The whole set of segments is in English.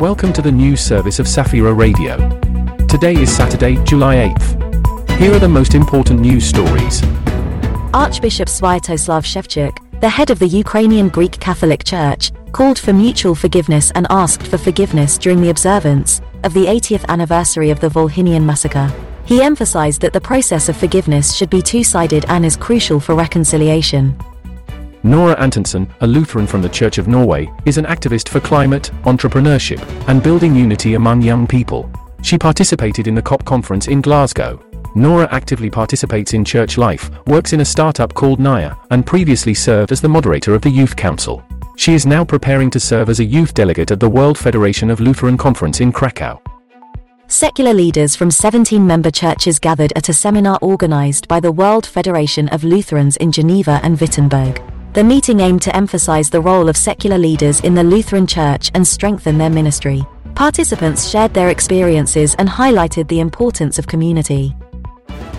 Welcome to the news service of Safira Radio. Today is Saturday, July 8th. Here are the most important news stories. Archbishop Sviatoslav Shevchuk, the head of the Ukrainian Greek Catholic Church, called for mutual forgiveness and asked for forgiveness during the observance of the 80th anniversary of the Volhynian massacre. He emphasized that the process of forgiveness should be two-sided and is crucial for reconciliation. Nora Antonsen, a Lutheran from the Church of Norway, is an activist for climate, entrepreneurship, and building unity among young people. She participated in the COP conference in Glasgow. Nora actively participates in church life, works in a startup called Naya, and previously served as the moderator of the Youth Council. She is now preparing to serve as a youth delegate at the World Federation of Lutheran Conference in Krakow. Secular leaders from 17 member churches gathered at a seminar organized by the World Federation of Lutherans in Geneva and Wittenberg. The meeting aimed to emphasize the role of secular leaders in the Lutheran Church and strengthen their ministry. Participants shared their experiences and highlighted the importance of community.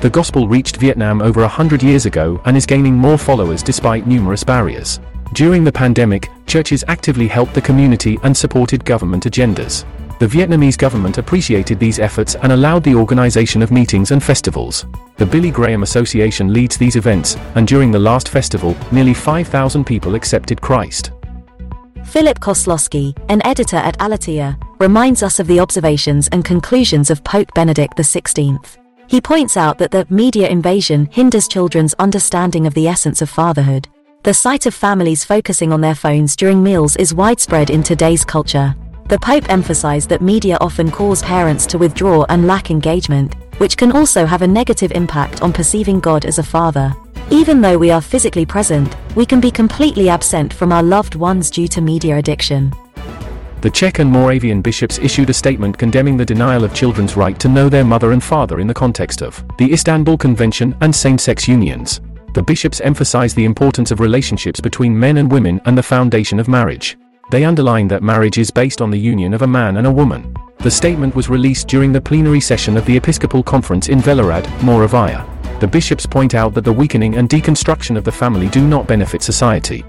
The gospel reached Vietnam over a hundred years ago and is gaining more followers despite numerous barriers. During the pandemic, churches actively helped the community and supported government agendas. The Vietnamese government appreciated these efforts and allowed the organization of meetings and festivals. The Billy Graham Association leads these events, and during the last festival, nearly 5,000 people accepted Christ. Philip Kosloski, an editor at Aleteia, reminds us of the observations and conclusions of Pope Benedict XVI. He points out that the media invasion hinders children's understanding of the essence of fatherhood. The sight of families focusing on their phones during meals is widespread in today's culture. The Pope emphasized that media often cause parents to withdraw and lack engagement, which can also have a negative impact on perceiving God as a father. Even though we are physically present, we can be completely absent from our loved ones due to media addiction. The Czech and Moravian bishops issued a statement condemning the denial of children's right to know their mother and father in the context of the Istanbul Convention and same-sex unions. The bishops emphasized the importance of relationships between men and women and the foundation of marriage. They underline that marriage is based on the union of a man and a woman. The statement was released during the plenary session of the Episcopal Conference in Velehrad, Moravia. The bishops point out that the weakening and deconstruction of the family do not benefit society.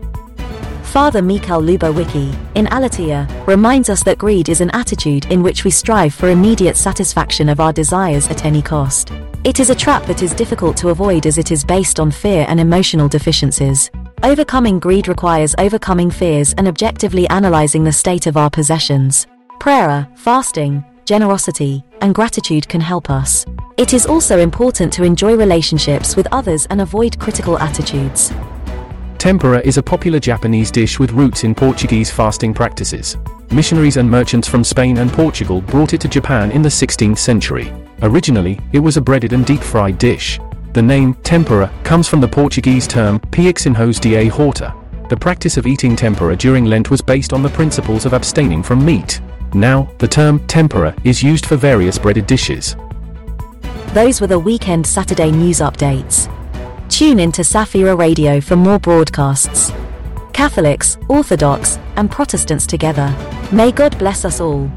Father Mikhail Lubowicki, in Aleteia, reminds us that greed is an attitude in which we strive for immediate satisfaction of our desires at any cost. It is a trap that is difficult to avoid as it is based on fear and emotional deficiencies. Overcoming greed requires overcoming fears and objectively analyzing the state of our possessions. Prayer, fasting, generosity, and gratitude can help us. It is also important to enjoy relationships with others and avoid critical attitudes. Tempura is a popular Japanese dish with roots in Portuguese fasting practices. Missionaries and merchants from Spain and Portugal brought it to Japan in the 16th century. Originally, it was a breaded and deep-fried dish. The name, tempura, comes from the Portuguese term, peixinhos de horta. The practice of eating tempura during Lent was based on the principles of abstaining from meat. Now, the term, tempura, is used for various breaded dishes. Those were the weekend Saturday news updates. Tune in to Safira Radio for more broadcasts. Catholics, Orthodox, and Protestants together. May God bless us all.